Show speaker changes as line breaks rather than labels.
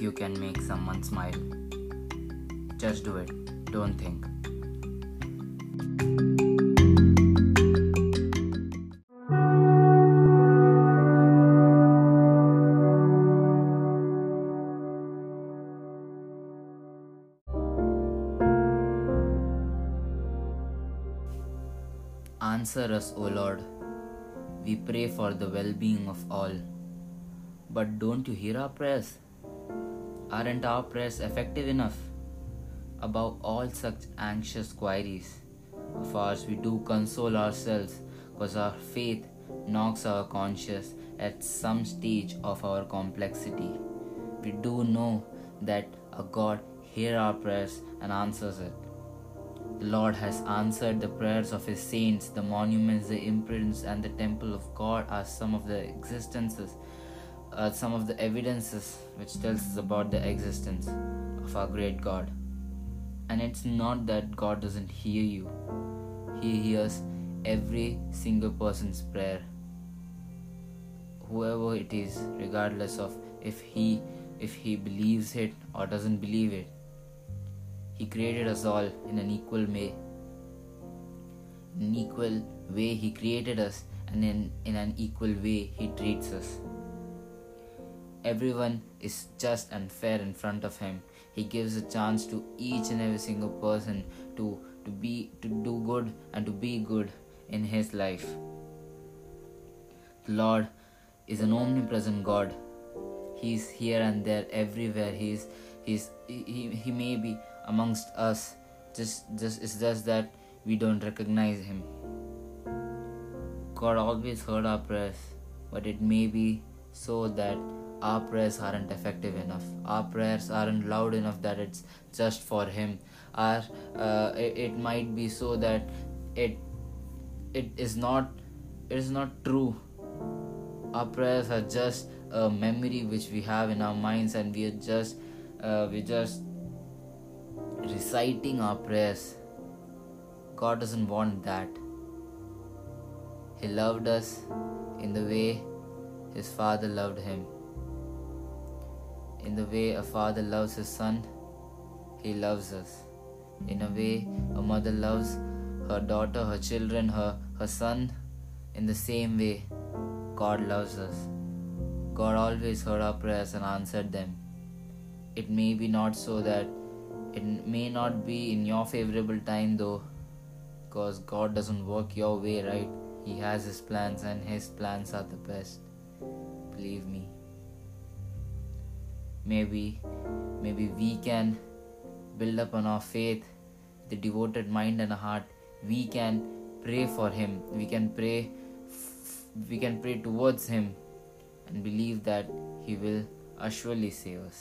you can make someone smile. Just do it, don't think. Answer us, O Lord. We pray for the well being of all. But don't you hear our prayers? Aren't our prayers effective enough? Above all such anxious queries of ours, we do console ourselves because our faith knocks our conscience at some stage of our complexity. We do know that a God hears our prayers and answers it. The Lord has answered the prayers of His saints. The monuments, the imprints, and the temple of God are some of the existences, some of the evidences which tells us about the existence of our great God. And it's not that God doesn't hear you; He hears every single person's prayer, whoever it is, regardless of if he if he believes it or doesn't believe it. He created us all in an equal way. In an equal way, He created us, and in, in an equal way, He treats us. Everyone is just and fair in front of Him. He gives a chance to each and every single person to, to be to do good and to be good in His life. The Lord is an omnipresent God. He's here and there everywhere. He's he's he, he may be amongst us just just it's just that we don't recognize him god always heard our prayers but it may be so that our prayers aren't effective enough our prayers aren't loud enough that it's just for him our uh, it, it might be so that it it is not it is not true our prayers are just a memory which we have in our minds and we are just uh, we just reciting our prayers. God doesn't want that. He loved us in the way his father loved him. In the way a father loves his son, he loves us. In a way a mother loves her daughter, her children, her, her son, in the same way God loves us. God always heard our prayers and answered them. It may be not so that it may not be in your favorable time though, because God doesn't work your way, right? He has His plans, and His plans are the best. Believe me. Maybe, maybe we can build up on our faith, the devoted mind and heart. We can pray for Him. We can pray. We can pray towards Him, and believe that He will surely save us.